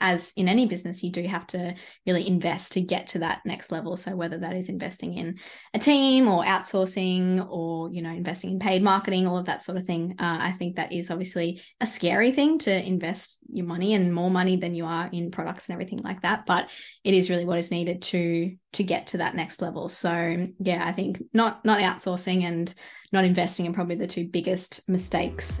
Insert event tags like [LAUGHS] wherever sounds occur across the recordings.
as in any business, you do have to really invest to get to that next level. So whether that is investing in a team or outsourcing or you know investing in paid marketing, all of that sort of thing, uh, I think that is obviously a scary thing to invest your money and more money than you are in products and everything like that. But it is really what is needed to to get to that next level. So yeah, I think not not outsourcing and not investing are probably the two biggest mistakes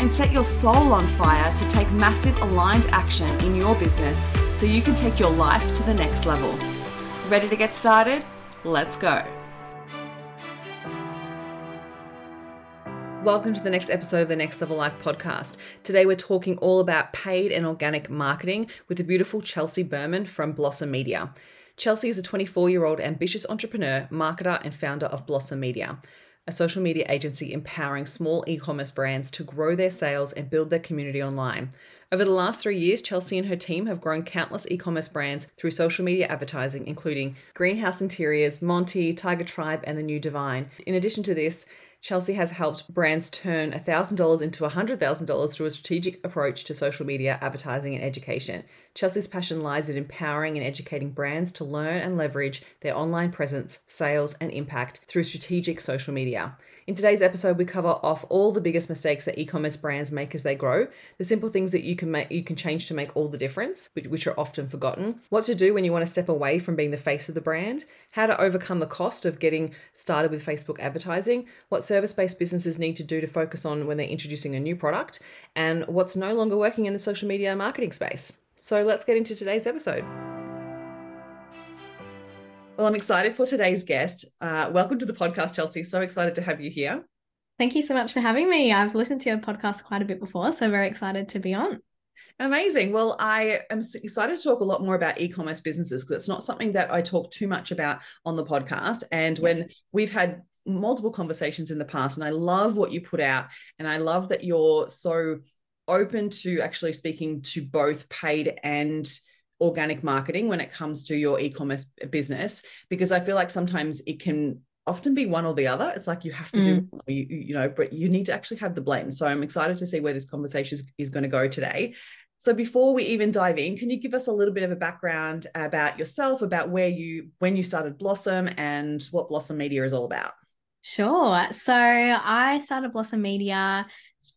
and set your soul on fire to take massive aligned action in your business so you can take your life to the next level. Ready to get started? Let's go. Welcome to the next episode of the Next Level Life podcast. Today we're talking all about paid and organic marketing with the beautiful Chelsea Berman from Blossom Media. Chelsea is a 24 year old ambitious entrepreneur, marketer, and founder of Blossom Media a social media agency empowering small e commerce brands to grow their sales and build their community online. Over the last three years, Chelsea and her team have grown countless e commerce brands through social media advertising, including Greenhouse Interiors, Montii, Tiger Tribe, and The New Devine. In addition to this, Chelsea has helped brands turn $1,000 into $100,000 through a strategic approach to social media, advertising, and education. Chelsea's passion lies in empowering and educating brands to learn and leverage their online presence, sales, and impact through strategic social media. In today's episode, we cover off all the biggest mistakes that e-commerce brands make as they grow, the simple things that you can make you can change to make all the difference, which, which are often forgotten, what to do when you want to step away from being the face of the brand, how to overcome the cost of getting started with Facebook advertising, what service-based businesses need to do to focus on when they're introducing a new product, and what's no longer working in the social media marketing space. So let's get into today's episode. Well, I'm excited for today's guest. Uh, welcome to the podcast, Chelsea. So excited to have you here. Thank you so much for having me. I've listened to your podcast quite a bit before, so very excited to be on. Amazing. Well, I am excited to talk a lot more about e-commerce businesses because it's not something that I talk too much about on the podcast. And yes. when we've had multiple conversations in the past, and I love what you put out, and I love that you're so open to actually speaking to both paid and organic marketing when it comes to your e-commerce business because I feel like sometimes it can often be one or the other. It's like you have to mm. do you, you know, but you need to actually have the blend. So I'm excited to see where this conversation is, is going to go today. So before we even dive in, can you give us a little bit of a background about yourself, about where you when you started Blossom and what Blossom Media is all about? Sure. So I started Blossom Media. I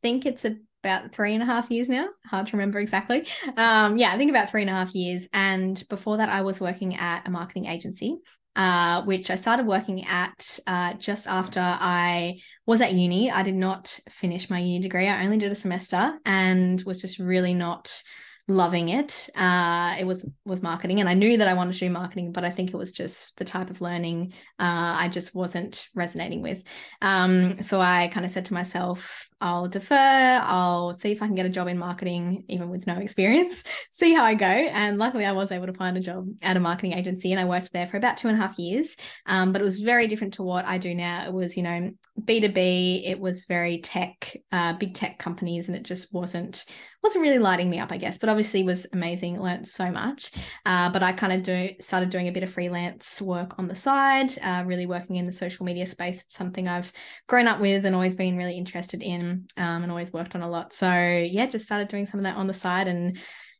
think it's a about three and a half years now. Hard to remember exactly. Um, yeah, I think about three and a half years. And before that, I was working at a marketing agency, uh, which I started working at uh, just after I was at uni. I did not finish my uni degree. I only did a semester and was just really not loving it. Uh, it was was marketing, and I knew that I wanted to do marketing, but I think it was just the type of learning uh, I just wasn't resonating with. Um, so I kind of said to myself, I'll defer. I'll see if I can get a job in marketing, even with no experience, [LAUGHS] see how I go. And luckily, I was able to find a job at a marketing agency and I worked there for about two and a half years. Um, but it was very different to what I do now. It was, you know, B2B, it was very tech, uh, big tech companies, and it just wasn't wasn't really lighting me up, I guess, but obviously was amazing. Learned so much. Uh, but I kind of do started doing a bit of freelance work on the side, uh, really working in the social media space. It's something I've grown up with and always been really interested in um, and always worked on a lot. So yeah, just started doing some of that on the side and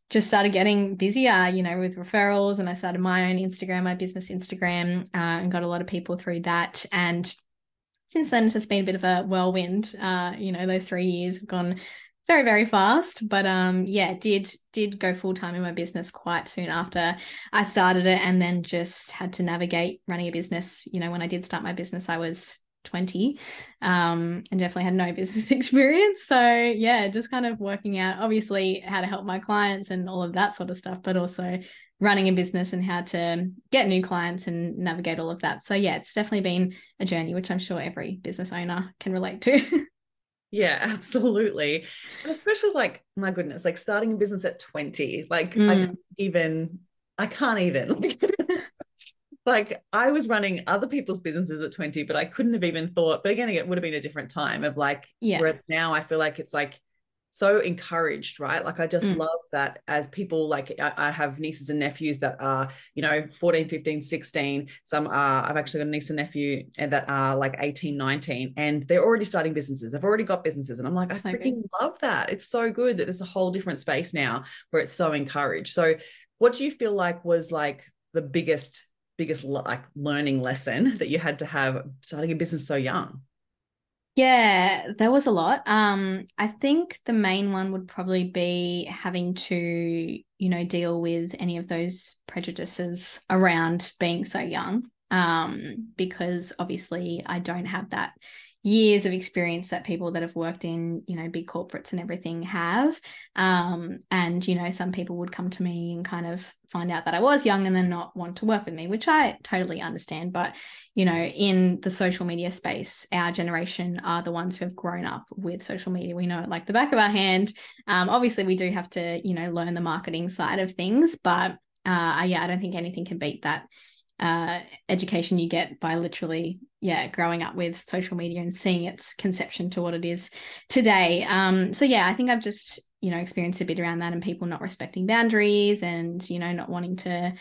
just started getting busier, you know, with referrals. And I started my own Instagram, my business Instagram, uh, and got a lot of people through that. And since then, it's just been a bit of a whirlwind. Uh, you know, those three years have gone very very fast but um yeah did did go full time in my business quite soon after i started it and then just had to navigate running a business you know when i did start my business i was 20 um, and definitely had no [LAUGHS] business experience. So, yeah, just kind of working out obviously how to help my clients and all of that sort of stuff, but also running a business and how to get new clients and navigate all of that. So, yeah, it's definitely been a journey, which I'm sure every business owner can relate to. [LAUGHS] Yeah, [LAUGHS] absolutely. And especially like, my goodness, like starting a business at 20, like mm. I even, I can't even. like I was running other people's businesses at 20, but I couldn't have even thought, but again, it would have been a different time of like, yeah. whereas now I feel like it's like so encouraged, right? Like I just mm. love that as people like I, I, have nieces and nephews that are, you know, 14, 15, 16. Some are, I've actually got a niece and nephew that are like 18, 19, and they're already starting businesses. They've already got businesses. And I'm like, That's I freaking love that. It's so good that there's a whole different space now where it's so encouraged. So what do you feel like was like the biggest, biggest like learning lesson that you had to have starting a business so young? Yeah, there was a lot. Um, I think the main one would probably be having to, you know, deal with any of those prejudices around being so young. Um, because obviously I don't have that years of experience that people that have worked in you know big corporates and everything have. Um, and you know some people would come to me and kind of find out that I was young and then not want to work with me which I totally understand. But you know in the social media space our generation are the ones who have grown up with social media. We know it like the back of our hand. Um, obviously we do have to you know learn the marketing side of things but uh, yeah I don't think anything can beat that uh, education you get by literally yeah growing up with social media and seeing its conception to what it is today. Um so yeah i think i've just you know experienced a bit around that and people not respecting boundaries and you know not wanting to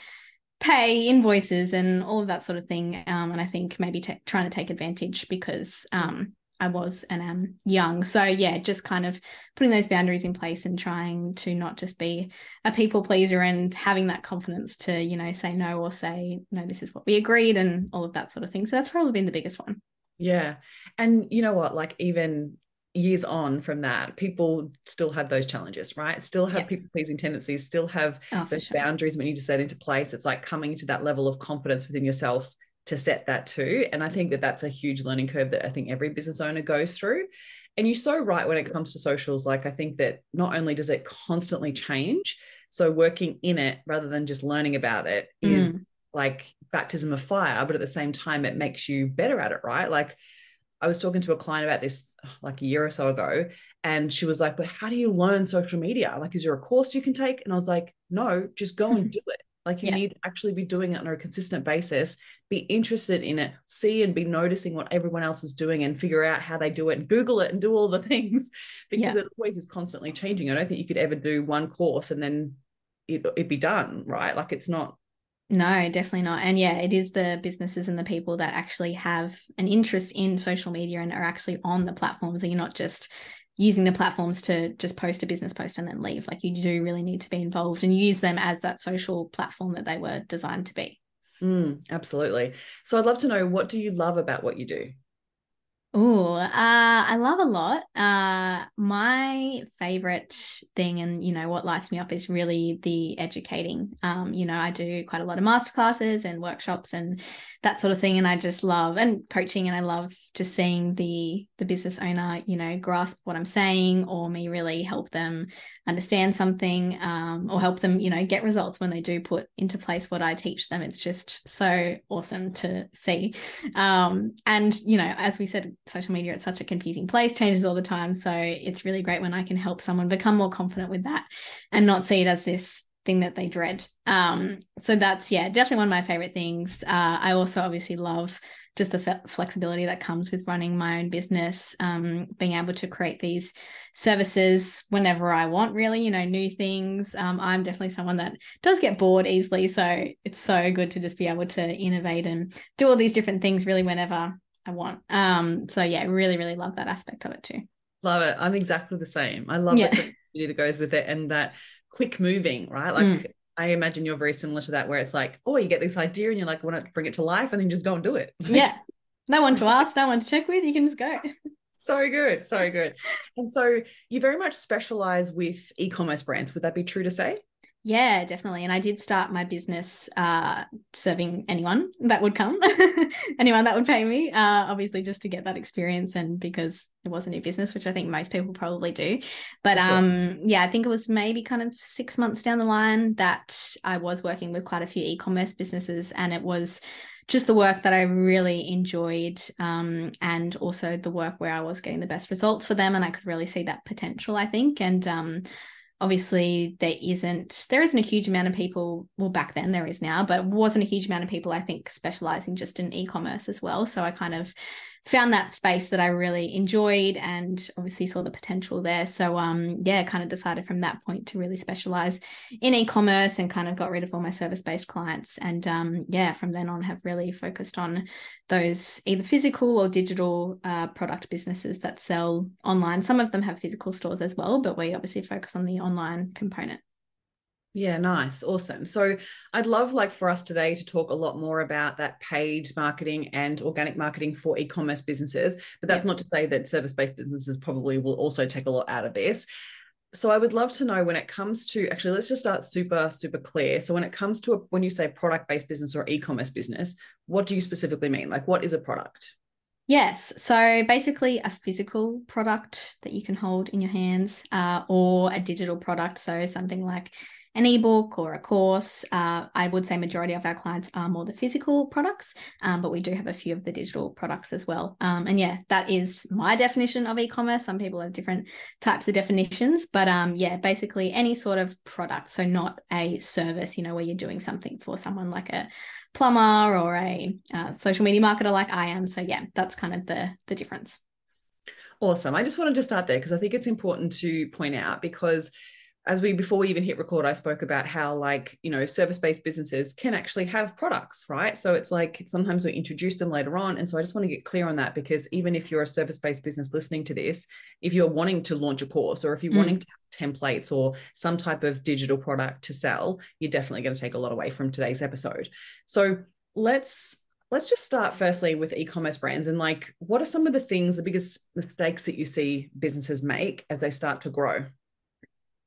pay invoices and all of that sort of thing. Um and i think maybe t- trying to take advantage because um I was and am young. So yeah, just kind of putting those boundaries in place and trying to not just be a people pleaser and having that confidence to, you know, say no or say, no, this is what we agreed and all of that sort of thing. So that's probably been the biggest one. Yeah. And you know what, like even years on from that, people still have those challenges, right? Still have yeah. people pleasing tendencies, still have oh, those sure. boundaries we need to set into place. It's like coming to that level of confidence within yourself to set that too. And I think that that's a huge learning curve that I think every business owner goes through. And you're so right when it comes to socials. Like, I think that not only does it constantly change, so working in it rather than just learning about it is mm. like baptism of fire, but at the same time, it makes you better at it, right? Like, I was talking to a client about this like a year or so ago, and she was like, But how do you learn social media? Like, is there a course you can take? And I was like, No, just go and do it. Like you yeah. need to actually be doing it on a consistent basis, be interested in it, see and be noticing what everyone else is doing and figure out how they do it and Google it and do all the [LAUGHS] things because yeah. it always is constantly changing. I don't think you could ever do one course and then it, it be done, right? Like it's not. No, definitely not. And yeah, it is the businesses and the people that actually have an interest in social media and are actually on the platforms. And you're not just using the platforms to just post a business post and then leave. Like you do really need to be involved and use them as that social platform that they were designed to be. Mm, absolutely. So I'd love to know what do you love about what you do? Oh, uh, I love a lot. Uh, my favorite thing, and you know what lights me up, is really the educating. Um, you know, I do quite a lot of masterclasses and workshops and that sort of thing, and I just love and coaching, and I love just seeing the the business owner, you know, grasp what I'm saying, or me really help them understand something, um, or help them, you know, get results when they do put into place what I teach them. It's just so awesome to see. Um, and you know, as we said social media it's such a confusing place changes all the time so it's really great when i can help someone become more confident with that and not see it as this thing that they dread um so that's yeah definitely one of my favorite things uh, i also obviously love just the fe- flexibility that comes with running my own business um, being able to create these services whenever i want really you know new things um, i'm definitely someone that does get bored easily so it's so good to just be able to innovate and do all these different things really whenever I want. Um, so yeah, really, really love that aspect of it too. Love it. I'm exactly the same. I love yeah. the that goes with it and that quick moving, right? Like mm. I imagine you're very similar to that, where it's like, oh, you get this idea and you're like, want to bring it to life, and then just go and do it. [LAUGHS] yeah. No one to ask, no one to check with. You can just go. [LAUGHS] so good, so good. And so you very much specialize with e-commerce brands. Would that be true to say? Yeah, definitely. And I did start my business uh, serving anyone that would come, [LAUGHS] anyone that would pay me, uh, obviously just to get that experience and because it was a new business, which I think most people probably do. But sure. um, yeah, I think it was maybe kind of six months down the line that I was working with quite a few e-commerce businesses and it was just the work that I really enjoyed um, and also the work where I was getting the best results for them and I could really see that potential, I think. And um, obviously there isn't there isn't a huge amount of people well back then there is now but wasn't a huge amount of people i think specializing just in e-commerce as well. So i kind of found that space that I really enjoyed and obviously saw the potential there. So um yeah, kind of decided from that point to really specialize in e-commerce and kind of got rid of all my service-based clients. And um yeah, from then on have really focused on those either physical or digital uh, product businesses that sell online. Some of them have physical stores as well, but we obviously focus on the online component. Yeah, nice. Awesome. So I'd love like for us today to talk a lot more about that paid marketing and organic marketing for e-commerce businesses, but that's not to say that service-based businesses probably will also take a lot out of this. So I would love to know when it comes to actually let's just start super super clear. So when it comes to a, when you say product-based business or e-commerce business, what do you specifically mean? Like what is a product? Yes. So basically, a physical product that you can hold in your hands, uh, or a digital product. So something like an ebook or a course. Uh, I would say majority of our clients are more the physical products, um, but we do have a few of the digital products as well. Um, and yeah, that is my definition of e-commerce. Some people have different types of definitions, but um, yeah, basically any sort of product. So not a service, you know, where you're doing something for someone like a plumber or a uh, social media marketer like I am. So yeah, that's kind of the the difference. Awesome. I just wanted to start there because I think it's important to point out because as we before we even hit record i spoke about how like you know service-based businesses can actually have products right? So it's like sometimes we introduce them later on. And so i just want to get clear on that because even if you're a service-based business listening to this if you're wanting to launch a course or if you're mm. wanting to have templates or some type of digital product to sell you're definitely going to take a lot away from today's episode. So let's let's just start firstly with e-commerce brands. And like what are some of the things the biggest mistakes that you see businesses make as they start to grow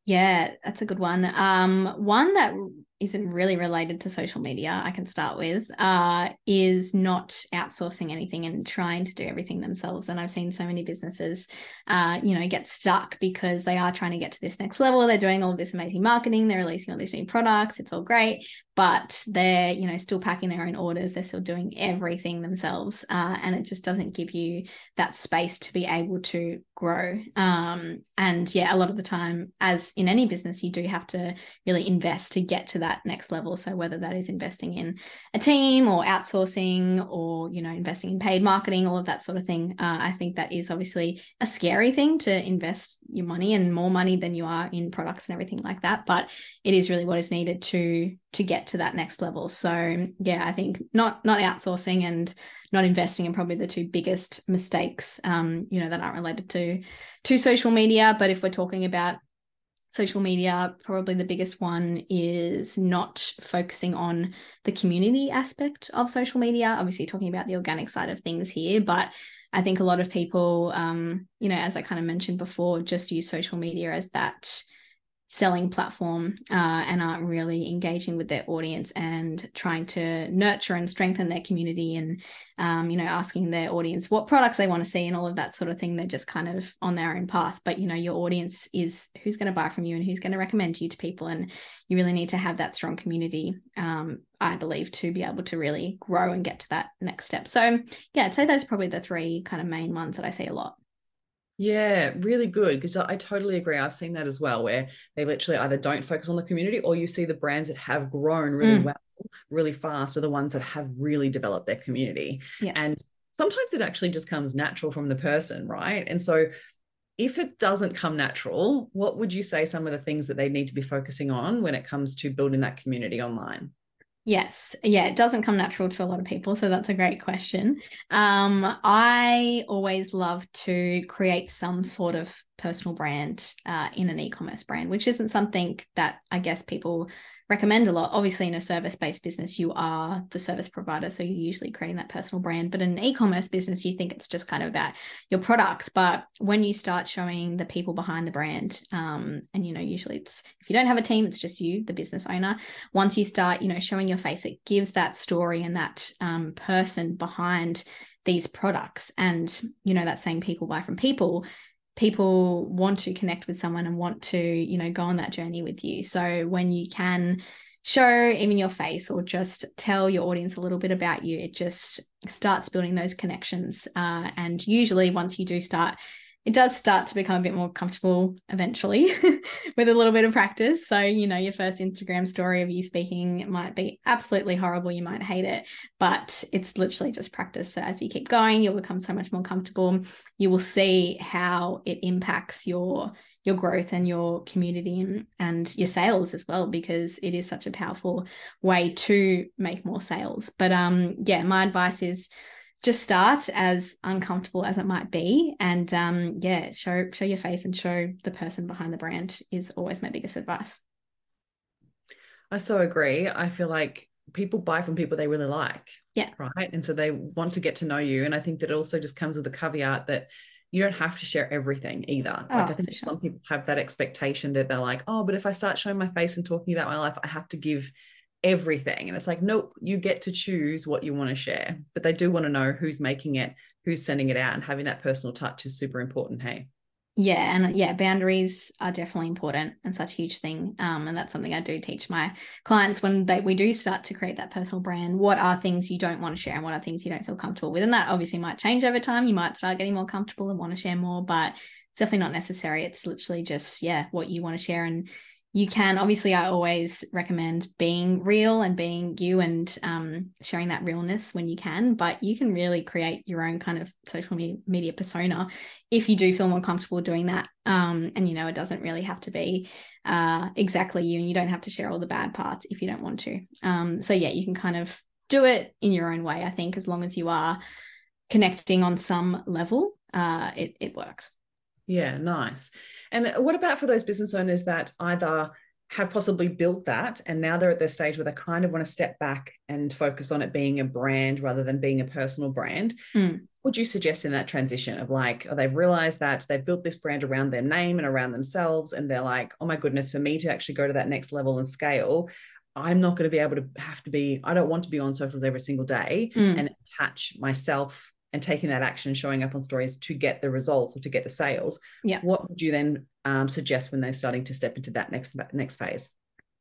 yeah, that's a good one. Um, one that isn't really related to social media, I can start with, uh, is not outsourcing anything and trying to do everything themselves. And I've seen so many businesses, uh, you know, get stuck because they are trying to get to this next level. They're doing all this amazing marketing, they're releasing all these new products, it's all great, but they're, you know, still packing their own orders, they're still doing everything themselves. Uh, and it just doesn't give you that space to be able to grow. Um, and yeah, a lot of the time, as in any business, you do have to really invest to get to that that next level. So whether that is investing in a team or outsourcing or you know investing in paid marketing all of that sort of thing uh, i think that is obviously a scary thing to invest your money and more money than you are in products and everything like that. But it is really what is needed to to get to that next level. So yeah i think not not outsourcing and not investing in probably the two biggest mistakes um you know that aren't related to to social media. But if we're talking about social media, probably the biggest one is not focusing on the community aspect of social media. Obviously, talking about the organic side of things here, but I think a lot of people, um, you know, as I kind of mentioned before, just use social media as that selling platform uh, and aren't really engaging with their audience and trying to nurture and strengthen their community and um, you know asking their audience what products they want to see and all of that sort of thing. They're just kind of on their own path. But you know your audience is who's going to buy from you and who's going to recommend you to people. And you really need to have that strong community um, i believe to be able to really grow and get to that next step. So yeah i'd say those are probably the three kind of main ones that i see a lot yeah, really good. Because I totally agree. I've seen that as well, where they literally either don't focus on the community or you see the brands that have grown really mm. well, really fast are the ones that have really developed their community. Yes. And sometimes it actually just comes natural from the person, right? And so if it doesn't come natural, what would you say some of the things that they need to be focusing on when it comes to building that community online? Yes. Yeah, it doesn't come natural to a lot of people. So that's a great question. Um, I always love to create some sort of personal brand uh, in an e commerce brand, which isn't something that I guess people recommend a lot. Obviously, in a service based business, you are the service provider. So you're usually creating that personal brand. But in an e commerce business, you think it's just kind of about your products. But when you start showing the people behind the brand, um, and, you know, usually it's if you don't have a team, it's just you, the business owner. Once you start, you know, showing your face, it gives that story and that um, person behind these products. And, you know, that saying people buy from people people want to connect with someone and want to you know go on that journey with you. So when you can show even your face or just tell your audience a little bit about you it just starts building those connections uh, and usually once you do start it does start to become a bit more comfortable eventually [LAUGHS] with a little bit of practice. So, you know, your first Instagram story of you speaking might be absolutely horrible. You might hate it, but it's literally just practice. So, as you keep going, you'll become so much more comfortable. You will see how it impacts your your growth and your community and, your sales as well because it is such a powerful way to make more sales but um yeah my advice is just start as uncomfortable as it might be and um yeah show show your face and show the person behind the brand is always my biggest advice. I so agree. I feel like people buy from people they really like yeah. right? And so they want to get to know you. And i think that also just comes with the caveat that you don't have to share everything either. Oh, like I think sure. some people have that expectation that they're like, oh, but if I start showing my face and talking about my life, I have to give everything. And it's like, nope, you get to choose what you want to share. But they do want to know who's making it, who's sending it out, and having that personal touch is super important. Hey. Yeah, and yeah, boundaries are definitely important and such a huge thing. Um, and that's something I do teach my clients when they we do start to create that personal brand. What are things you don't want to share, and what are things you don't feel comfortable with? And that obviously might change over time. You might start getting more comfortable and want to share more, but it's definitely not necessary. It's literally just yeah, what you want to share and you can obviously i always recommend being real and being you and um, sharing that realness when you can but you can really create your own kind of social media persona if you do feel more comfortable doing that um, and you know it doesn't really have to be uh, exactly you and you don't have to share all the bad parts if you don't want to. Um, so yeah you can kind of do it in your own way i think as long as you are connecting on some level uh, it, it works yeah, nice. And what about for those business owners that either have possibly built that and now they're at their stage where they kind of want to step back and focus on it being a brand rather than being a personal brand? Mm. Would you suggest in that transition of like, oh, they've realized that they've built this brand around their name and around themselves, and they're like, oh my goodness, for me to actually go to that next level and scale, I'm not going to be able to have to be, I don't want to be on socials every single day mm. and attach myself and taking that action showing up on stories to get the results or to get the sales yeah. what would you then um, suggest when they're starting to step into that next next phase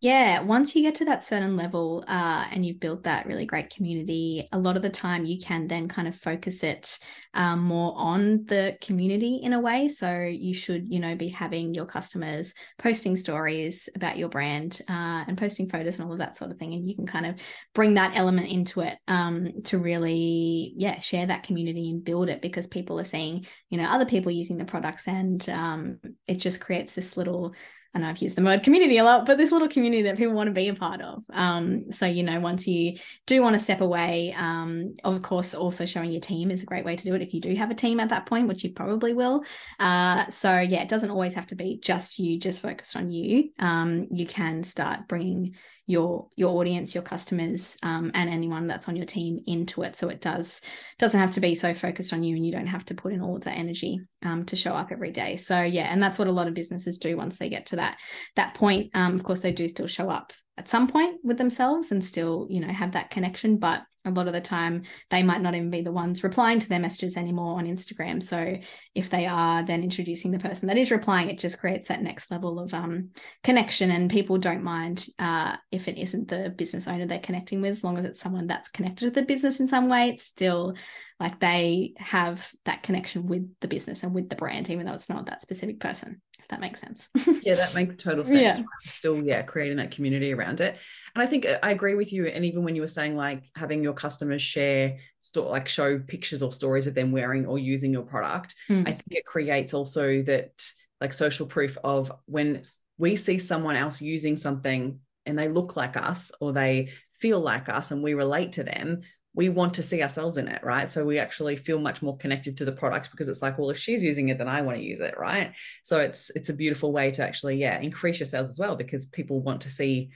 yeah, once you get to that certain level uh, and you've built that really great community, a lot of the time you can then kind of focus it um, more on the community in a way. So you should, you know, be having your customers posting stories about your brand uh, and posting photos and all of that sort of thing. And you can kind of bring that element into it um, to really, yeah, share that community and build it because people are seeing, you know, other people using the products and um, it just creates this little I know I've used the word community a lot, but this little community that people want to be a part of. Um, so, you know, once you do want to step away, um, of course, also showing your team is a great way to do it if you do have a team at that point, which you probably will. Uh, so, yeah, it doesn't always have to be just you, just focused on you. Um, you can start bringing your your audience, your customers, um, and anyone that's on your team into it. So it does doesn't have to be so focused on you, and you don't have to put in all of that energy um, to show up every day. So yeah, and that's what a lot of businesses do once they get to that that point. Um, of course, they do still show up at some point with themselves and still you know have that connection, but a lot of the time they might not even be the ones replying to their messages anymore on Instagram. So if they are then introducing the person that is replying, it just creates that next level of um, connection. And people don't mind uh, if it isn't the business owner they're connecting with, as long as it's someone that's connected to the business in some way. It's still like they have that connection with the business and with the brand, even though it's not that specific person if that makes sense. yeah, that [LAUGHS] makes total sense. Yeah. Still, yeah, creating that community around it. And I think uh, I agree with you. And even when you were saying like having your customers share, store, like show pictures or stories of them wearing or using your product, mm. I think it creates also that like social proof of when we see someone else using something and they look like us or they feel like us and we relate to them, we want to see ourselves in it, right? So we actually feel much more connected to the product because it's like, well, if she's using it, then I want to use it, right? So it's it's a beautiful way to actually, yeah, increase your sales as well because people want to see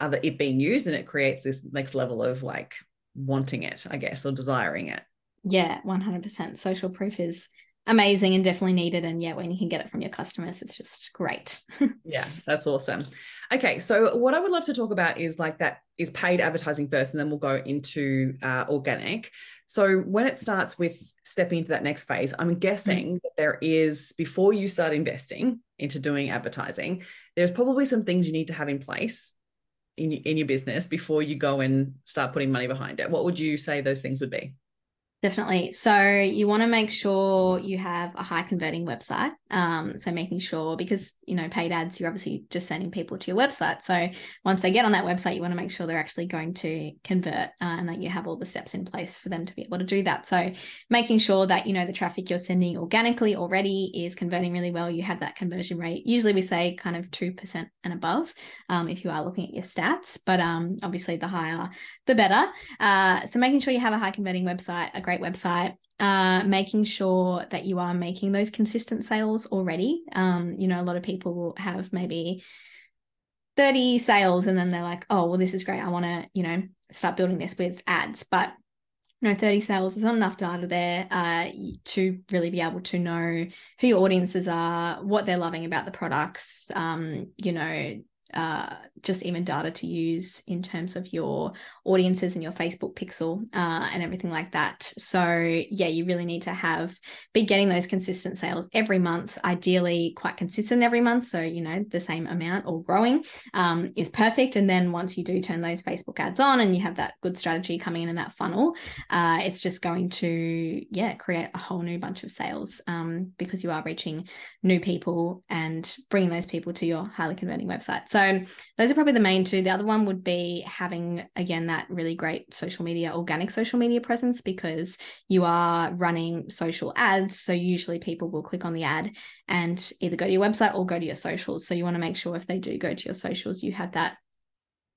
other it being used and it creates this next level of like wanting it i guess or desiring it yeah 100% social proof is amazing and definitely needed. And yeah when you can get it from your customers it's just great. [LAUGHS] Yeah that's awesome. Okay so what i would love to talk about is like that is paid advertising first and then we'll go into uh, organic. So when it starts with stepping into that next phase i'm guessing mm-hmm. that there is before you start investing into doing advertising there's probably some things you need to have in place in, in your business before you go and start putting money behind it. What would you say those things would be Definitely. So you want to make sure you have a high converting website. Um, so making sure because you know paid ads, you're obviously just sending people to your website. So once they get on that website, you want to make sure they're actually going to convert uh, and that you have all the steps in place for them to be able to do that. So making sure that you know the traffic you're sending organically already is converting really well. You have that conversion rate. Usually we say kind of two percent and above um, if you are looking at your stats, but um, obviously the higher the better. Uh, so making sure you have a high converting website, a great great website. Uh, making sure that you are making those consistent sales already. Um, you know, a lot of people will have maybe 30 sales and then they're like, oh, well, this is great. I want to, you know, start building this with ads. But you know, 30 sales, there's not enough data there uh, to really be able to know who your audiences are, what they're loving about the products, um, you know, uh, just even data to use in terms of your audiences and your Facebook pixel uh, and everything like that. So yeah, you really need to have be getting those consistent sales every month, ideally quite consistent every month. So you know the same amount or growing um, is perfect. And then once you do turn those Facebook ads on and you have that good strategy coming in in that funnel, uh, it's just going to yeah create a whole new bunch of sales um, because you are reaching new people and bringing those people to your highly converting website. So those are probably the main two. The other one would be having, again, that really great social media, organic social media presence because you are running social ads. So usually people will click on the ad and either go to your website or go to your socials. So you want to make sure if they do go to your socials, you have that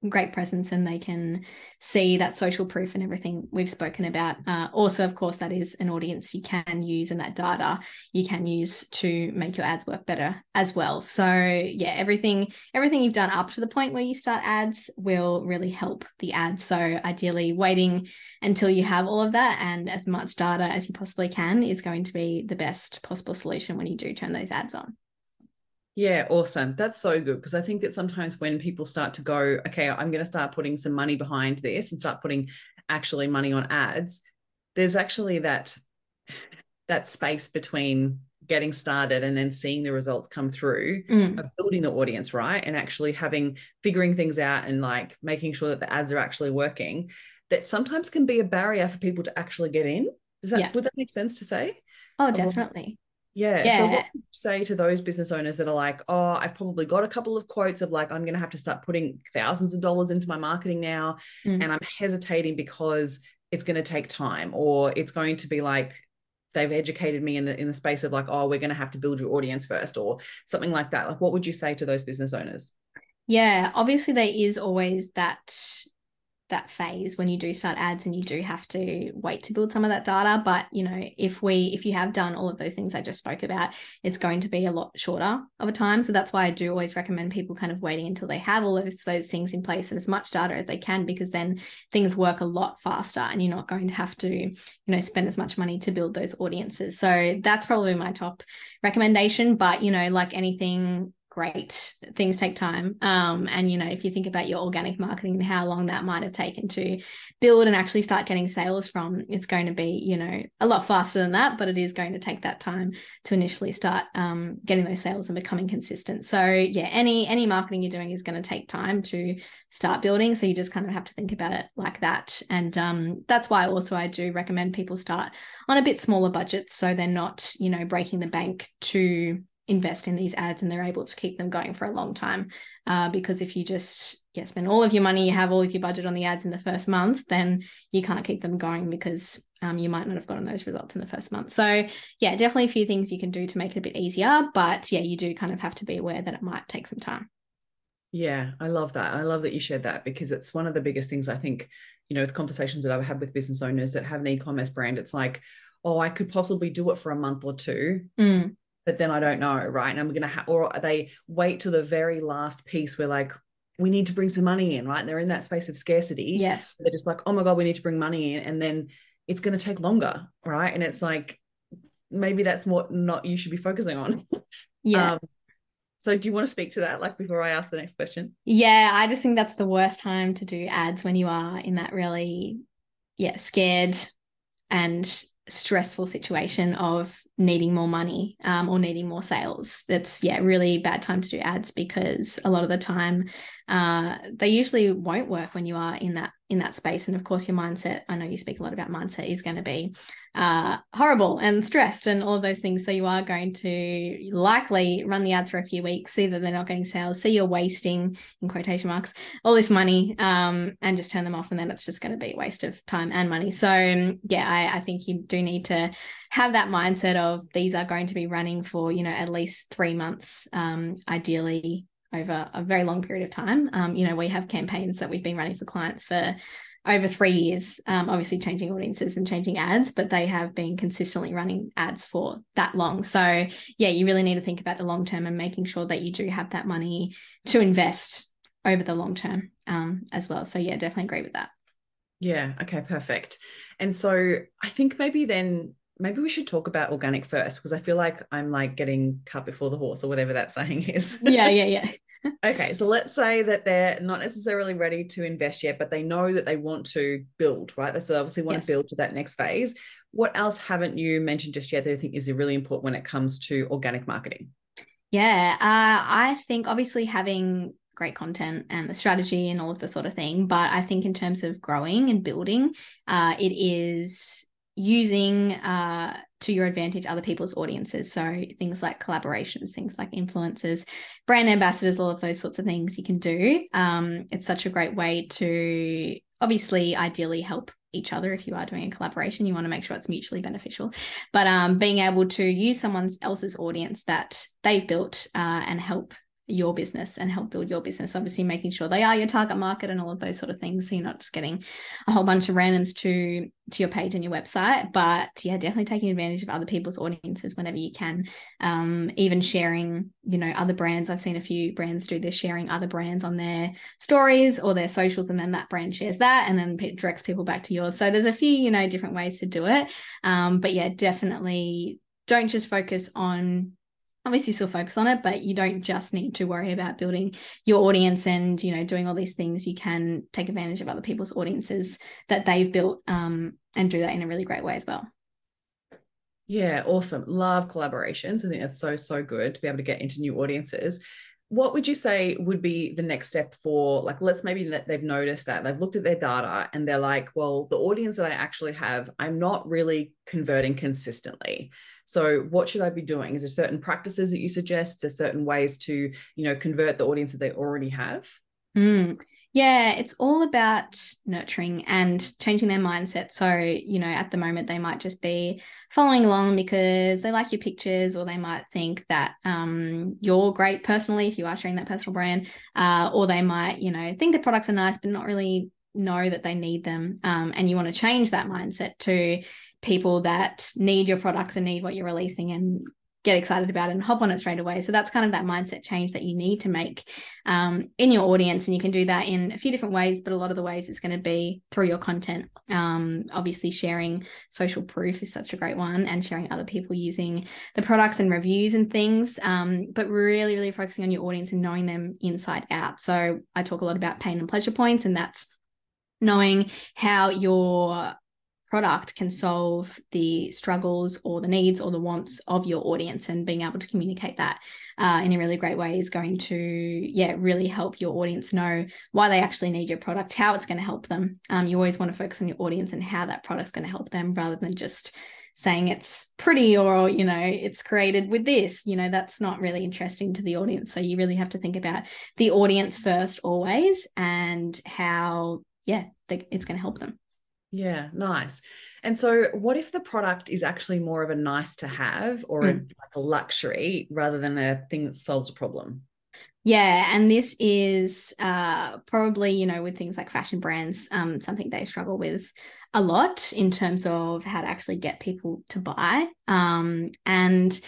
great presence and they can see that social proof and everything we've spoken about. Uh, also, of course, that is an audience you can use and that data you can use to make your ads work better as well. So yeah, everything everything you've done up to the point where you start ads will really help the ads. So ideally, waiting until you have all of that and as much data as you possibly can is going to be the best possible solution when you do turn those ads on. Yeah, awesome. That's so good because I think that sometimes when people start to go, okay, I'm going to start putting some money behind this and start putting actually money on ads, there's actually that that space between getting started and then seeing the results come through mm. of building the audience right and actually having figuring things out and like making sure that the ads are actually working that sometimes can be a barrier for people to actually get in does that yeah. would that make sense to say oh definitely yeah. yeah. So what would you say to those business owners that are like, oh, I've probably got a couple of quotes of like, I'm going to have to start putting thousands of dollars into my marketing now. Mm. And I'm hesitating because it's going to take time or it's going to be like, they've educated me in the in the space of like, oh, we're going to have to build your audience first or something like that. Like, what would you say to those business owners? Yeah, obviously there is always that that phase when you do start ads and you do have to wait to build some of that data. But you know if we if you have done all of those things i just spoke about it's going to be a lot shorter of a time. So that's why i do always recommend people kind of waiting until they have all of those, those things in place and as much data as they can because then things work a lot faster and you're not going to have to you know spend as much money to build those audiences. So that's probably my top recommendation. But you know like anything great. Things take time. Um, and you know, if you think about your organic marketing and how long that might have taken to build and actually start getting sales from, it's going to be, you know, a lot faster than that, but it is going to take that time to initially start um, getting those sales and becoming consistent. So yeah, any any marketing you're doing is going to take time to start building. So you just kind of have to think about it like that. And um, that's why also I do recommend people start on a bit smaller budgets so they're not, you know, breaking the bank to invest in these ads and they're able to keep them going for a long time. Uh, because if you just yeah, spend all of your money, you have all of your budget on the ads in the first month, then you can't keep them going because um, you might not have gotten those results in the first month. So yeah, definitely a few things you can do to make it a bit easier. But yeah, you do kind of have to be aware that it might take some time. Yeah, I love that. I love that you shared that because it's one of the biggest things I think, you know, with conversations that I've had with business owners that have an e-commerce brand, it's like, oh, I could possibly do it for a month or two. Mm but then I don't know, right? And I'm gonna have, or they wait till the very last piece where like, we need to bring some money in, right? They're in that space of scarcity. Yes. They're just like, oh my God, we need to bring money in. And then it's going to take longer, right? And it's like, maybe that's what not you should be focusing on. [LAUGHS] Yeah. Um, so do you want to speak to that like before I ask the next question? Yeah, I just think that's the worst time to do ads when you are in that really yeah, scared and stressful situation of needing more money um, or needing more sales. That's yeah really bad time to do ads because a lot of the time uh, they usually won't work when you are in that in that space. And of course your mindset i know you speak a lot about mindset is going to be uh, horrible and stressed and all of those things. So you are going to likely run the ads for a few weeks see that they're not getting sales see you're wasting in quotation marks all this money um, and just turn them off. And then it's just going to be a waste of time and money. So yeah I, I think you do need to have that mindset of these are going to be running for you know at least three months um, ideally over a very long period of time. Um, you know we have campaigns that we've been running for clients for over three years um, obviously changing audiences and changing ads but they have been consistently running ads for that long. So yeah you really need to think about the long term and making sure that you do have that money to invest over the long term um, as well. So yeah definitely agree with that. Yeah okay perfect. And so i think maybe then maybe we should talk about organic first because I feel like I'm like getting cut before the horse or whatever that [LAUGHS] saying is. yeah, yeah, yeah. [LAUGHS] okay, so let's say that they're not necessarily ready to invest yet, but they know that they want to build, right? So they obviously want yes. to build to that next phase. What else haven't you mentioned just yet that I think is really important when it comes to organic marketing? Yeah, uh, I think obviously having great content and the strategy and all of the sort of thing. But I think in terms of growing and building, uh, it is using uh, to your advantage other people's audiences. So things like collaborations, things like influencers, brand ambassadors, all of those sorts of things you can do. Um, it's such a great way to obviously ideally help each other if you are doing a collaboration you want to make sure it's mutually beneficial but um, being able to use someone else's audience that they've built uh, and help your business and help build your business. Obviously, making sure they are your target market and all of those sort of things. So you're not just getting a whole bunch of randoms to to your page and your website. But yeah, definitely taking advantage of other people's audiences whenever you can. Um, even sharing, you know, other brands. I've seen a few brands do this, sharing other brands on their stories or their socials, and then that brand shares that, and then directs people back to yours. So there's a few, you know, different ways to do it. Um, but yeah, definitely don't just focus on obviously still focus on it but you don't just need to worry about building your audience and you know doing all these things. You can take advantage of other people's audiences that they've built um, and do that in a really great way as well. Yeah awesome. Love collaborations. I think that's so so good to be able to get into new audiences. What would you say would be the next step for like let's maybe that they've noticed that they've looked at their data and they're like well the audience that i actually have i'm not really converting consistently so what should I be doing? Is there certain practices that you suggest? There certain ways to, you know, convert the audience that they already have? Mm. Yeah, it's all about nurturing and changing their mindset. So, you know, at the moment, they might just be following along because they like your pictures, or they might think that um, you're great personally if you are sharing that personal brand, uh, or they might, you know, think the products are nice, but not really know that they need them. Um, and you want to change that mindset to people that need your products and need what you're releasing and get excited about it and hop on it straight away. So that's kind of that mindset change that you need to make um, in your audience. And you can do that in a few different ways, but a lot of the ways it's going to be through your content. Um, obviously, sharing social proof is such a great one and sharing other people using the products and reviews and things, um, but really, really focusing on your audience and knowing them inside out. So I talk a lot about pain and pleasure points, and that's knowing how your product can solve the struggles or the needs or the wants of your audience and being able to communicate that uh, in a really great way is going to yeah really help your audience know why they actually need your product how it's going to help them. Um, you always want to focus on your audience and how that product's going to help them rather than just saying it's pretty or you know it's created with this. You know that's not really interesting to the audience. So you really have to think about the audience first always and how yeah it's going to help them yeah, nice. And so, what if the product is actually more of a nice to have or mm. a, like a luxury rather than a thing that solves a problem? Yeah, and this is uh, probably you know with things like fashion brands, um, something they struggle with a lot in terms of how to actually get people to buy. Um, and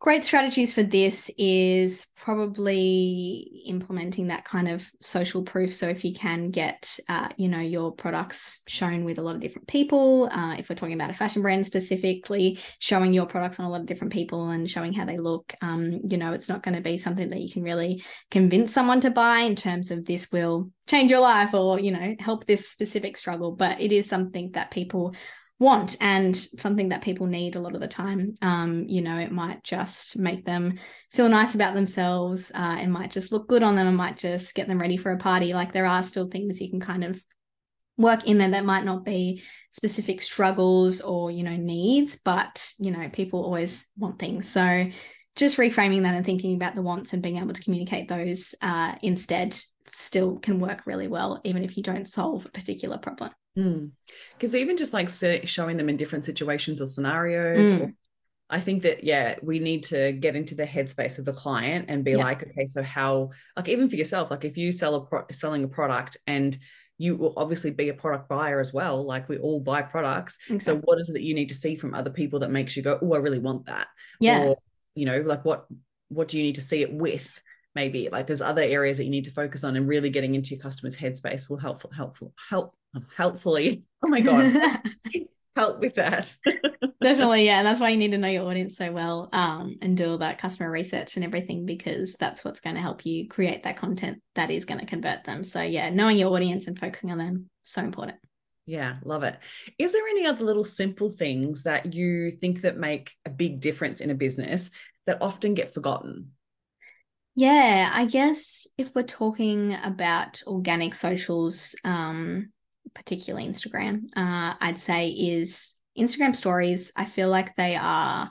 great strategies for this is probably implementing that kind of social proof. So if you can get uh, you know your products shown with a lot of different people uh, if we're talking about a fashion brand specifically showing your products on a lot of different people and showing how they look um, you know it's not going to be something that you can really convince someone to buy in terms of this will change your life or you know help this specific struggle but it is something that people want and something that people need a lot of the time. Um, you know, it might just make them feel nice about themselves. Uh, it might just look good on them. It might just get them ready for a party. Like there are still things you can kind of work in there that might not be specific struggles or you know needs but you know people always want things so just reframing that and thinking about the wants and being able to communicate those uh, instead still can work really well even if you don't solve a particular problem because mm. even just like showing them in different situations or scenarios mm. or, i think that yeah we need to get into the headspace of the client and be yeah. like okay so how like even for yourself like if you sell a pro- selling a product and you will obviously be a product buyer as well like we all buy products exactly. so what is it that you need to see from other people that makes you go oh i really want that yeah or you know like what what do you need to see it with maybe like there's other areas that you need to focus on and really getting into your customers headspace will help helpful help helpfully. Oh my god. [LAUGHS] Help with that. [LAUGHS] Definitely yeah and that's why you need to know your audience so well um, and do all that customer research and everything because that's what's going to help you create that content that is going to convert them. So yeah knowing your audience and focusing on them so important. Yeah, love it. Is there any other little simple things that you think that make a big difference in a business that often get forgotten? Yeah, I guess if we're talking about organic socials, um, particularly Instagram, uh, I'd say is Instagram stories. I feel like they are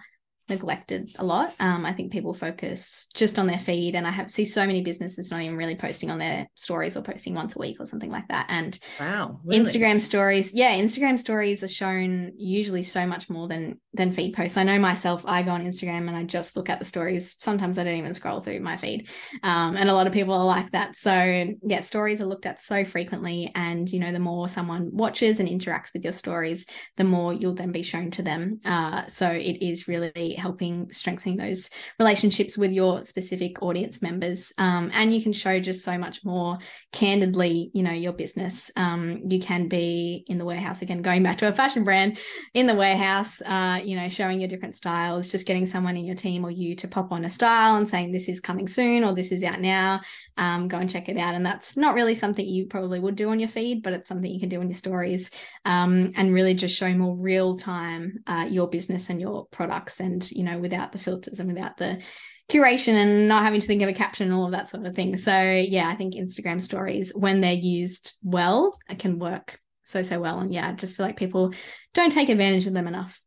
neglected a lot. Um, I think people focus just on their feed, and I have see so many businesses not even really posting on their stories or posting once a week or something like that. And wow, really? Instagram stories, yeah, Instagram stories are shown usually so much more than than feed posts. I know myself, I go on Instagram and I just look at the stories. Sometimes I don't even scroll through my feed, um, and a lot of people are like that. So yeah, stories are looked at so frequently, and you know, the more someone watches and interacts with your stories, the more you'll then be shown to them. Uh, so it is really helping strengthening those relationships with your specific audience members. Um, and you can show just so much more candidly, you know, your business. Um, you can be in the warehouse again, going back to a fashion brand in the warehouse, uh, you know, showing your different styles, just getting someone in your team or you to pop on a style and saying this is coming soon or this is out now. Um, go and check it out. And that's not really something you probably would do on your feed, but it's something you can do in your stories um, and really just show more real time uh, your business and your products and you know, without the filters and without the curation and not having to think of a caption and all of that sort of thing. So yeah, I think Instagram stories, when they're used well, it can work so, so well. And yeah, I just feel like people don't take advantage of them enough.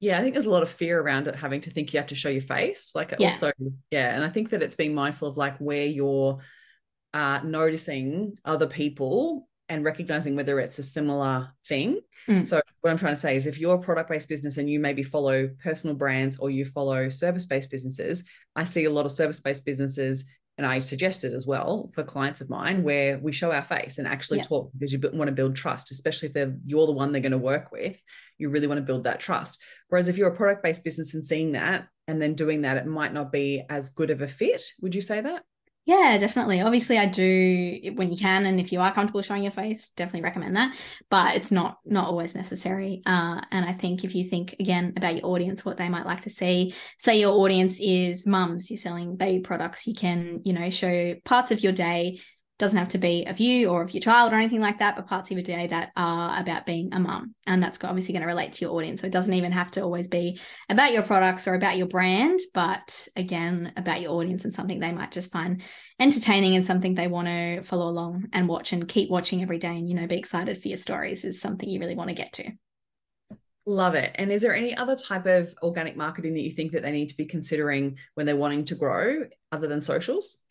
Yeah, I think there's a lot of fear around it having to think you have to show your face. Like yeah. also, yeah. And I think that it's being mindful of like where you're uh, noticing other people and recognizing whether it's a similar thing. Mm. So what I'm trying to say is if you're a product-based business and you maybe follow personal brands or you follow service-based businesses, I see a lot of service-based businesses and I suggest it as well for clients of mine where we show our face and actually yeah. talk because you want to build trust, especially if they're you're the one they're going to work with. You really want to build that trust. Whereas if you're a product-based business and seeing that and then doing that, it might not be as good of a fit. Would you say that? Yeah, definitely. Obviously, I do when you can, and if you are comfortable showing your face, definitely recommend that. But it's not not always necessary. Uh, and I think if you think again about your audience, what they might like to see, say your audience is mums, you're selling baby products, you can you know show parts of your day doesn't have to be of you or of your child or anything like that, but parts of your day that are about being a mum. And that's obviously going to relate to your audience. So it doesn't even have to always be about your products or about your brand, but again, about your audience and something they might just find entertaining and something they want to follow along and watch and keep watching every day and, you know, be excited for your stories is something you really want to get to. Love it. And is there any other type of organic marketing that you think that they need to be considering when they're wanting to grow other than socials?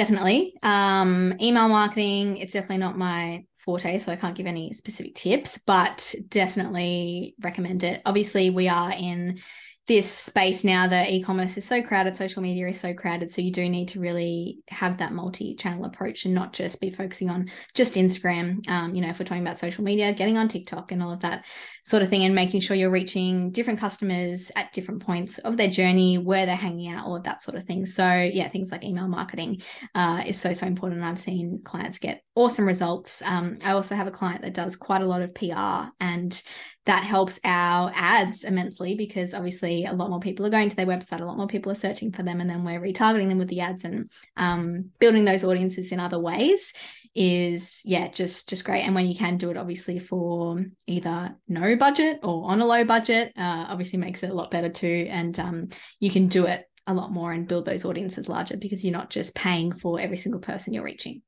Definitely. Um, email marketing, it's definitely not my forte, so I can't give any specific tips, but definitely recommend it. Obviously, we are in this space now the e-commerce is so crowded social media is so crowded so you do need to really have that multi-channel approach and not just be focusing on just instagram um, you know if we're talking about social media getting on tiktok and all of that sort of thing and making sure you're reaching different customers at different points of their journey where they're hanging out all of that sort of thing. So yeah things like email marketing uh, is so so important. I've seen clients get awesome results. Um, i also have a client that does quite a lot of pr and that helps our ads immensely because obviously a lot more people are going to their website, a lot more people are searching for them, and then we're retargeting them with the ads and um, building those audiences in other ways is yeah just just great and when you can do it obviously for either no budget or on a low budget uh, obviously makes it a lot better too and um, you can do it a lot more and build those audiences larger because you're not just paying for every single person you're reaching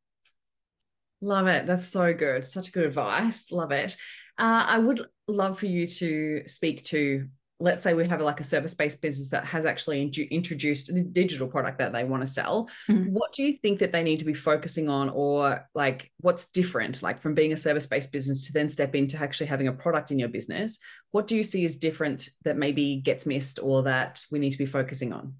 Love it. That's so good. Such good advice. Love it. Uh, I would love for you to speak to, let's say we have like a service based business that has actually in- introduced a digital product that they want to sell. Mm-hmm. What do you think that they need to be focusing on, or like what's different, like from being a service based business to then step into actually having a product in your business? What do you see as different that maybe gets missed or that we need to be focusing on?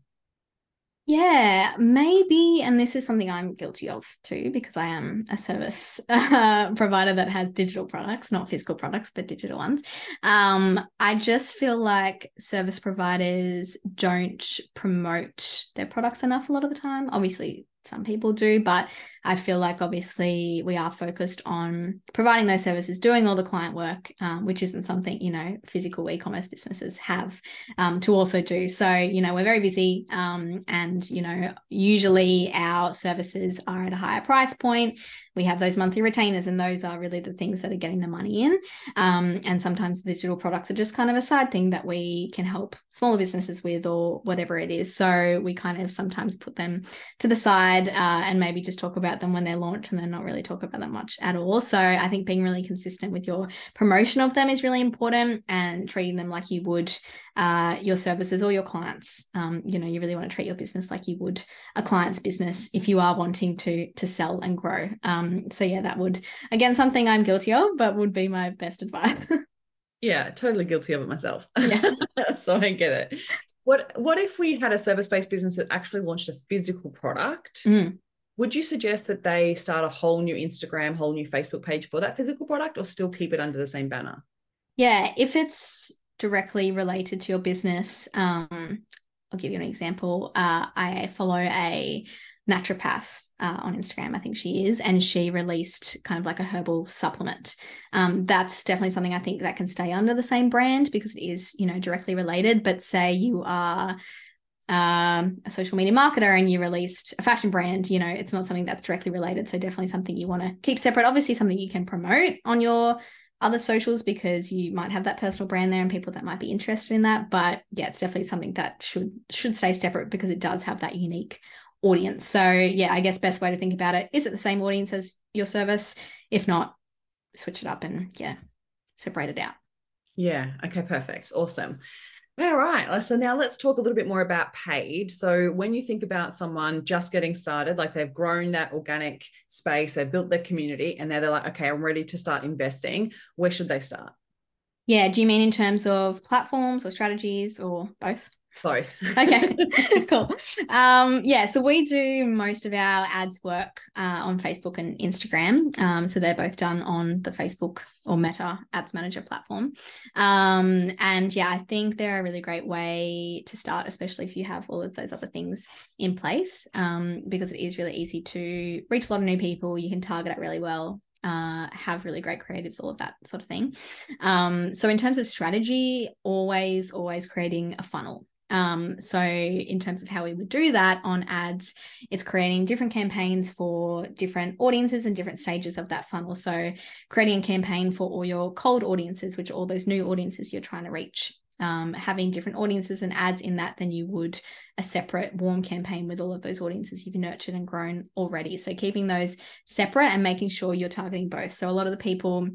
Yeah, maybe. And this is something I'm guilty of too, because I am a service [LAUGHS] uh, provider that has digital products, not physical products, but digital ones. Um, I just feel like service providers don't promote their products enough a lot of the time. Obviously, some people do, but I feel like obviously we are focused on providing those services, doing all the client work, um, which isn't something, you know, physical e commerce businesses have um, to also do. So, you know, we're very busy um, and, you know, usually our services are at a higher price point. We have those monthly retainers, and those are really the things that are getting the money in. Um, and sometimes digital products are just kind of a side thing that we can help smaller businesses with or whatever it is. So we kind of sometimes put them to the side uh, and maybe just talk about them when they're launched and then not really talk about them much at all. So I think being really consistent with your promotion of them is really important and treating them like you would uh, your services or your clients. Um, you know, you really want to treat your business like you would a client's business if you are wanting to to sell and grow. Um, so yeah, that would again something I'm guilty of, but would be my best advice. [LAUGHS] yeah, totally guilty of it myself. Yeah. [LAUGHS] so I get it. What what if we had a service-based business that actually launched a physical product? Mm. Would you suggest that they start a whole new Instagram, whole new Facebook page for that physical product or still keep it under the same banner? Yeah, if it's directly related to your business, um, I'll give you an example. Uh, I follow a naturopath uh, on Instagram, I think she is, and she released kind of like a herbal supplement. Um, that's definitely something I think that can stay under the same brand because it is, you know, directly related. But say you are um, a social media marketer and you released a fashion brand, you know, it's not something that's directly related. So definitely something you want to keep separate. Obviously, something you can promote on your other socials because you might have that personal brand there and people that might be interested in that but yeah it's definitely something that should should stay separate because it does have that unique audience. So yeah, I guess best way to think about it is it the same audience as your service? If not, switch it up and yeah, separate it out. Yeah. Okay. Perfect. Awesome. All right. So now let's talk a little bit more about paid. So when you think about someone just getting started, like they've grown that organic space, they've built their community, and now they're like, okay, I'm ready to start investing. Where should they start? Yeah. Do you mean in terms of platforms or strategies or both? Both. [LAUGHS] Okay [LAUGHS] cool. Um yeah so we do most of our ads work uh, on facebook and instagram. Um so they're both done on the facebook or meta ads manager platform. Um and yeah i think they're a really great way to start especially if you have all of those other things in place um because it is really easy to reach a lot of new people. You can target it really well uh, have really great creatives, all of that sort of thing. Um, so, in terms of strategy, always, always creating a funnel. Um, so, in terms of how we would do that on ads, it's creating different campaigns for different audiences and different stages of that funnel. So, creating a campaign for all your cold audiences, which are all those new audiences you're trying to reach. Um, having different audiences and ads in that than you would a separate warm campaign with all of those audiences you've nurtured and grown already. So, keeping those separate and making sure you're targeting both. So, a lot of the people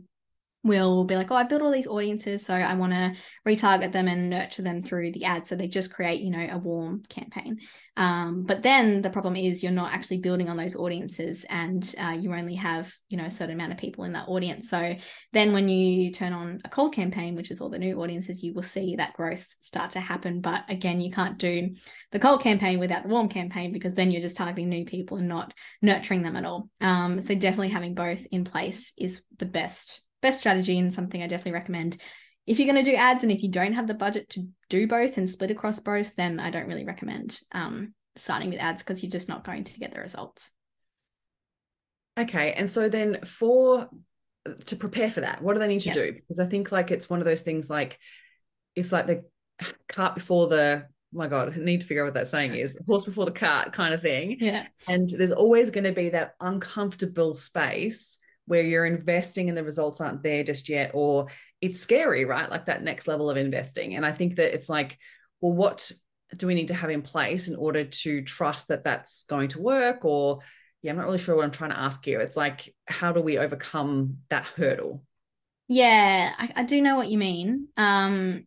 will be like, oh, I built all these audiences, so I want to retarget them and nurture them through the ad. So they just create, you know, a warm campaign. Um, but then the problem is you're not actually building on those audiences, and uh, you only have, you know, a certain amount of people in that audience. So then when you turn on a cold campaign, which is all the new audiences, you will see that growth start to happen. But again, you can't do the cold campaign without the warm campaign because then you're just targeting new people and not nurturing them at all. Um, so definitely having both in place is the best best strategy and something I definitely recommend. If you're going to do ads and if you don't have the budget to do both and split across both, then I don't really recommend um, starting with ads because you're just not going to get the results. Okay. And so then for to prepare for that, what do they need to yes. do? Because I think like it's one of those things like it's like the cart before the oh my god, I need to figure out what that saying is horse before the cart kind of thing. [LAUGHS] Yeah. And there's always going to be that uncomfortable space where you're investing and the results aren't there just yet, or it's scary, right? Like that next level of investing. And I think that it's like, well, what do we need to have in place in order to trust that that's going to work? Or, yeah, I'm not really sure what I'm trying to ask you. It's like, how do we overcome that hurdle? Yeah, I, I do know what you mean. Um,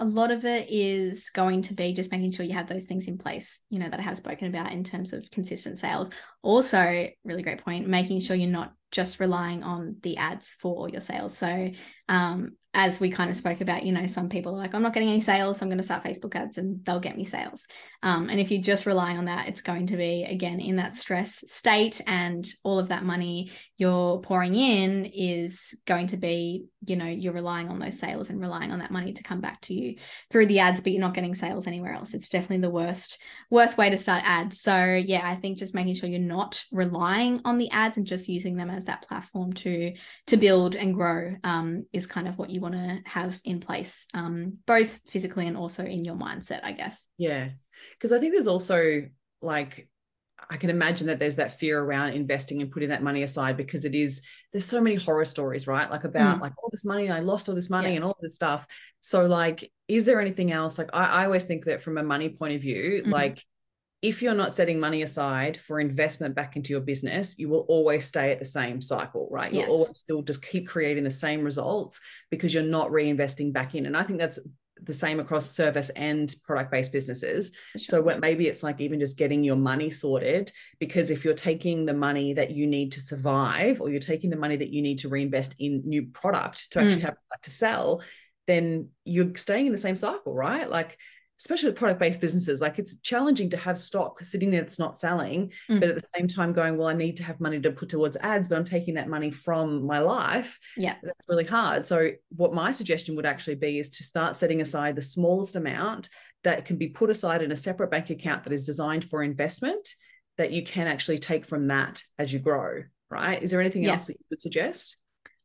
a lot of it is going to be just making sure you have those things in place, you know, that I have spoken about in terms of consistent sales. Also, really great point, making sure you're not just relying on the ads for your sales. So, um, as we kind of spoke about, you know, some people are like, I'm not getting any sales, so I'm going to start Facebook ads and they'll get me sales. Um, and if you're just relying on that, it's going to be, again, in that stress state, and all of that money you're pouring in is going to be, you know, you're relying on those sales and relying on that money to come back to you through the ads, but you're not getting sales anywhere else. It's definitely the worst, worst way to start ads. So, yeah, I think just making sure you're not relying on the ads and just using them as that platform to to build and grow um, is kind of what you want to have in place, um, both physically and also in your mindset, I guess. Yeah. Because I think there's also like, I can imagine that there's that fear around investing and putting that money aside because it is, there's so many horror stories, right? Like about mm. like all this money, I lost all this money yeah. and all this stuff. So, like, is there anything else? Like, I, I always think that from a money point of view, mm-hmm. like, if you're not setting money aside for investment back into your business, you will always stay at the same cycle, right? You'll always still just keep creating the same results because you're not reinvesting back in. And I think that's the same across service and product based businesses. Sure. So what maybe it's like even just getting your money sorted because if you're taking the money that you need to survive or you're taking the money that you need to reinvest in new product to actually mm. have to sell, then you're staying in the same cycle, right? Like especially with product based businesses, like it's challenging to have stock sitting there that's not selling, mm. but at the same time going, well, I need to have money to put towards ads, but I'm taking that money from my life. Yeah. That's really hard. So, what my suggestion would actually be is to start setting aside the smallest amount that can be put aside in a separate bank account that is designed for investment that you can actually take from that as you grow. Right. Is there anything yeah. else that you would suggest?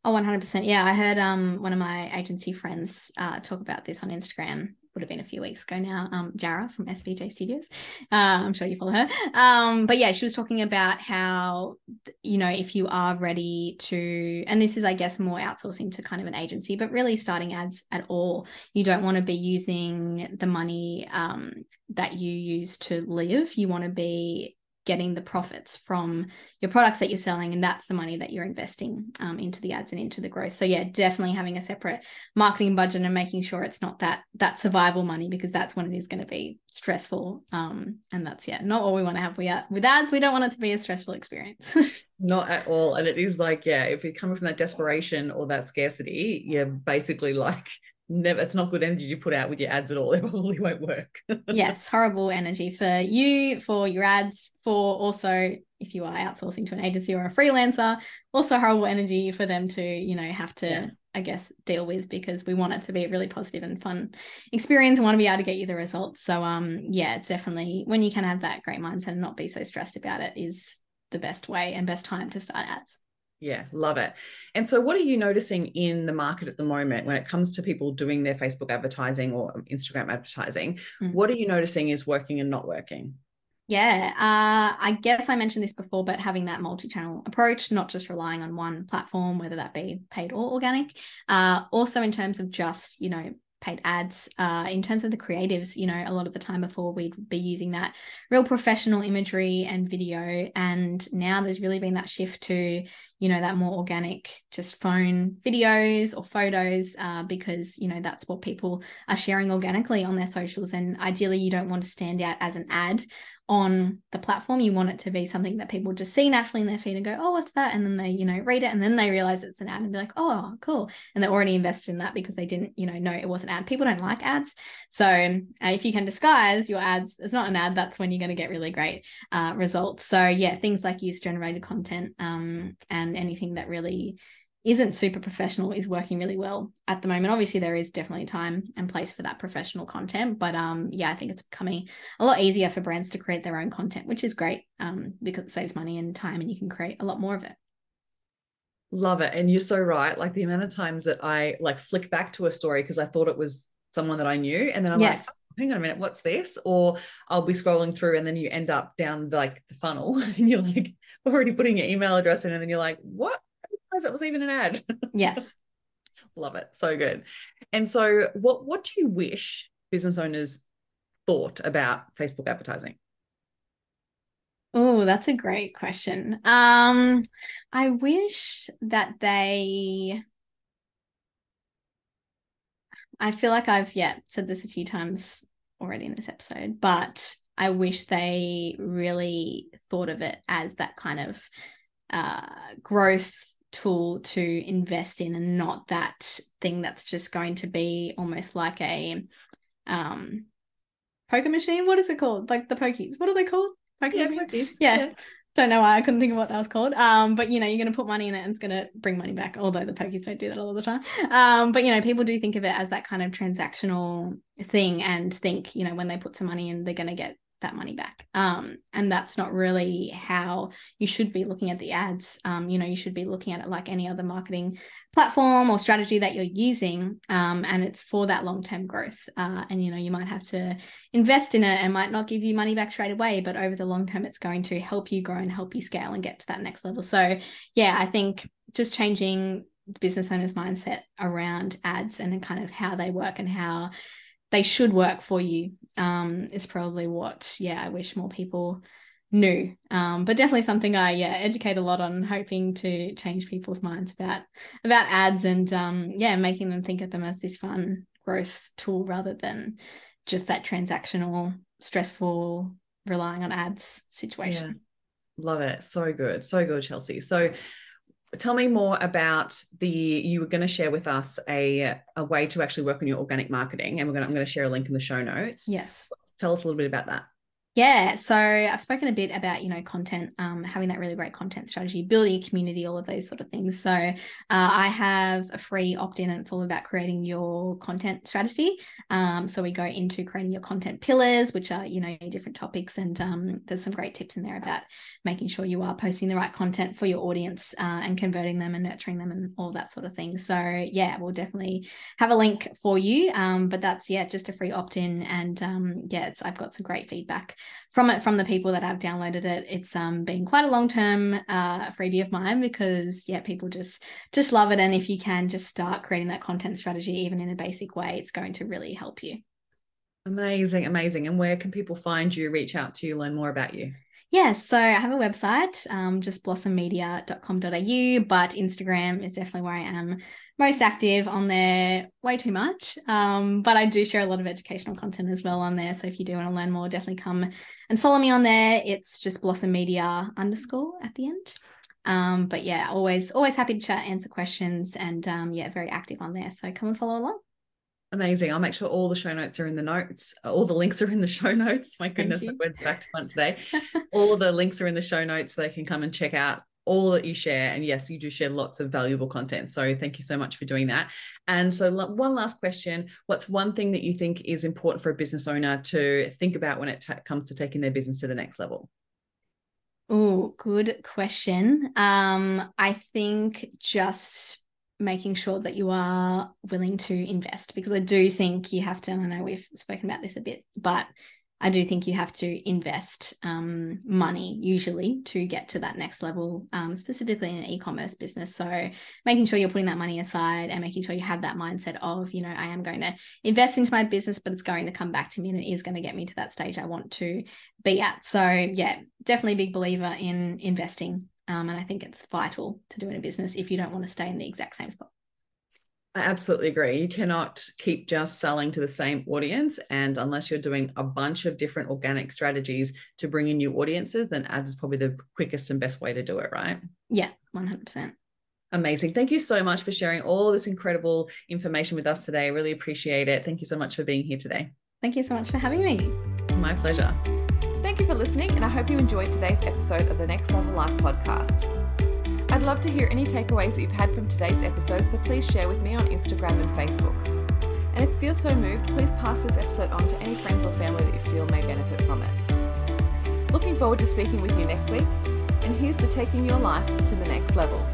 Oh, 100%. Yeah. I heard um, one of my agency friends uh, talk about this on Instagram would have been a few weeks ago now, um, Jara from SVJ Studios. Uh, I'm sure you follow her. Um, but yeah, she was talking about how, you know, if you are ready to, and this is, I guess, more outsourcing to kind of an agency, but really starting ads at all, you don't want to be using the money um, that you use to live. You want to be getting the profits from your products that you're selling and that's the money that you're investing um, into the ads and into the growth. So yeah definitely having a separate marketing budget and making sure it's not that that survival money because that's when it is going to be stressful um, and that's yeah not what we want to have we with ads. We don't want it to be a stressful experience. [LAUGHS] Not at all. And it is like yeah if you're coming from that desperation or that scarcity you're basically like never it's not good energy to put out with your ads at all. [LAUGHS] It probably won't work. [LAUGHS] Yes horrible energy for you for your ads for also if you are outsourcing to an agency or a freelancer also horrible energy for them to you know have to yeah. i guess deal with because we want it to be a really positive and fun experience and want to be able to get you the results. So um yeah it's definitely when you can have that great mindset and not be so stressed about it is the best way and best time to start ads yeah, love it. And so, what are you noticing in the market at the moment when it comes to people doing their Facebook advertising or Instagram advertising? Mm-hmm. What are you noticing is working and not working? Yeah, uh, I guess I mentioned this before, but having that multi channel approach, not just relying on one platform, whether that be paid or organic. Uh, also, in terms of just, you know, paid ads. Uh, in terms of the creatives, you know, a lot of the time before we'd be using that real professional imagery and video. And now there's really been that shift to you know that more organic just phone videos or photos uh, because you know that's what people are sharing organically on their socials. And ideally you don't want to stand out as an ad on the platform. You want it to be something that people just see naturally in their feed and go oh what's that? And then they you know read it and then they realize it's an ad and be like oh cool. And they're already invested in that because they didn't you know know it was an ad. People don't like ads. So uh, if you can disguise your ads as not an ad that's when you're going to get really great uh, results. So yeah things like user generated content um, and anything that really isn't super professional is working really well at the moment. Obviously, there is definitely time and place for that professional content, but um, yeah, I think it's becoming a lot easier for brands to create their own content, which is great um, because it saves money and time, and you can create a lot more of it. Love it, and you're so right. Like the amount of times that I like flick back to a story because I thought it was someone that I knew, and then I'm yes. like, hang on a minute, what's this? Or I'll be scrolling through and then you end up down like the funnel [LAUGHS] and you're like already putting your email address in and then you're like, what? I that was even an ad. [LAUGHS] Yes. Love it. So good. And so what what do you wish business owners thought about Facebook advertising? Oh, that's a great question. Um I wish that they I feel like I've yeah said this a few times already in this episode, but I wish they really thought of it as that kind of uh, growth tool to invest in and not that thing that's just going to be almost like a um poker machine what is it called like the pokies what are they called poker yeah. Yeah. yeah. Don't know why i couldn't think of what that was called. Um but you know you're going to put money in it and it's going to bring money back although the pokies don't do that all the time. Um but you know people do think of it as that kind of transactional thing and think you know when they put some money in they're going to get that money back. Um, and that's not really how you should be looking at the ads. Um, you know, you should be looking at it like any other marketing platform or strategy that you're using. Um, and it's for that long term growth. Uh, and, you know, you might have to invest in it and might not give you money back straight away, but over the long term, it's going to help you grow and help you scale and get to that next level. So, yeah, I think just changing business owners' mindset around ads and kind of how they work and how they should work for you um, is probably what yeah I wish more people knew. Um, but definitely something I yeah educate a lot on hoping to change people's minds about about ads and um, yeah making them think of them as this fun growth tool rather than just that transactional stressful relying on ads situation. Yeah. love it. So good. So good Chelsea. So tell me more about the you were going to share with us a a way to actually work on your organic marketing and we're going to, I'm going to share a link in the show notes. Yes. Tell us a little bit about that. Yeah, so I've spoken a bit about you know content, um, having that really great content strategy, building a community, all of those sort of things. So uh, I have a free opt-in, and it's all about creating your content strategy. Um, so we go into creating your content pillars, which are you know different topics, and um, there's some great tips in there about making sure you are posting the right content for your audience uh, and converting them and nurturing them and all that sort of thing. So yeah, we'll definitely have a link for you. Um, but that's yeah, just a free opt-in, and um, yeah, I've got some great feedback from it from the people that have downloaded it. It's um been quite a long term uh, freebie of mine because yeah, people just just love it. And if you can just start creating that content strategy, even in a basic way, it's going to really help you. Amazing, amazing. And where can people find you, reach out to you, learn more about you? Yes, so I have a website, um, just blossommedia.com.au, but Instagram is definitely where I am most active on there way too much. Um, but I do share a lot of educational content as well on there. So if you do want to learn more, definitely come and follow me on there. It's just Blossom Media underscore at the end. Um, but yeah, always always happy to chat, answer questions, and um, yeah, very active on there. So come and follow along. Amazing. I'll make sure all the show notes are in the notes. All the links are in the show notes. My goodness, I went back to front today. all of the links are in the show notes so they can come and check out all that you share. And yes, you do share lots of valuable content. So thank you so much for doing that. And so, one last question What's one thing that you think is important for a business owner to think about when it t- comes to taking their business to the next level? Oh, good question. Um, I think just making sure that you are willing to invest because I do think you have to, and I know we've spoken about this a bit, but I do think you have to invest um, money usually to get to that next level, um, specifically in an e-commerce business. So making sure you're putting that money aside and making sure you have that mindset of, you know, I am going to invest into my business, but it's going to come back to me and it is going to get me to that stage I want to be at. So yeah, definitely big believer in investing Um, and I think it's vital to do in a business if you don't want to stay in the exact same spot. I absolutely agree. You cannot keep just selling to the same audience. And unless you're doing a bunch of different organic strategies to bring in new audiences, then ads is probably the quickest and best way to do it, right? Yeah, 100%. Amazing. Thank you so much for sharing all this incredible information with us today. I really appreciate it. Thank you so much for being here today. Thank you so much for having me. My pleasure. Thank you for listening, and I hope you enjoyed today's episode of the Next Level Life podcast. I'd love to hear any takeaways that you've had from today's episode, so please share with me on Instagram and Facebook. And if you feel so moved, please pass this episode on to any friends or family that you feel may benefit from it. Looking forward to speaking with you next week, and here's to taking your life to the next level.